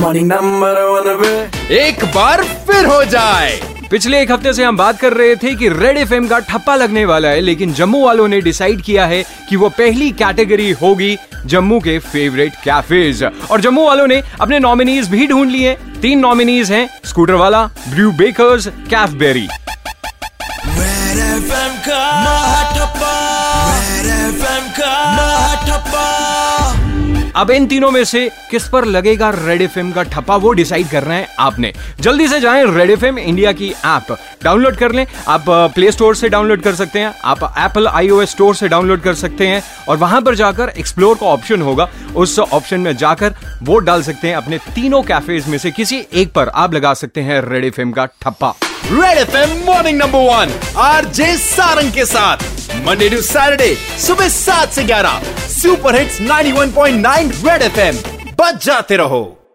morning number one पे एक बार फिर हो जाए। पिछले एक हफ़्ते से हम बात कर रहे थे कि रेड एफएम का ठप्पा लगने वाला है लेकिन जम्मू वालों ने डिसाइड किया है कि वो पहली कैटेगरी होगी जम्मू के फेवरेट कैफेज और जम्मू वालों ने अपने नॉमिनीज भी ढूंढ लिए तीन नॉमिनीज हैं स्कूटर वाला brew bakers cafe berry Red FM का अब इन तीनों में से किस पर लगेगा रेड एफ़ का ठप्पा, वो डिसाइड करना है आपने। जल्दी से जाएँ रेड एफ़ इंडिया की ऐप डाउनलोड कर लें। आप प्ले स्टोर से डाउनलोड कर सकते हैं। आप एप्पल आईओएस स्टोर से डाउनलोड कर सकते हैं। और वहाँ पर जाकर एक्सप्लोर का ऑप्शन होगा। उस ऑप्शन में जाकर वोट डाल सकते हैं अपने तीनों कैफेज में से किसी एक पर आप लगा सकते हैं रेड एफ़ का ठप्पा। Red FM morning number one RJ Sarang के साथ। मंडे टू सैटरडे सुबह सात से ग्यारह। Super hits 91.9 red FM. बच जाते रहो।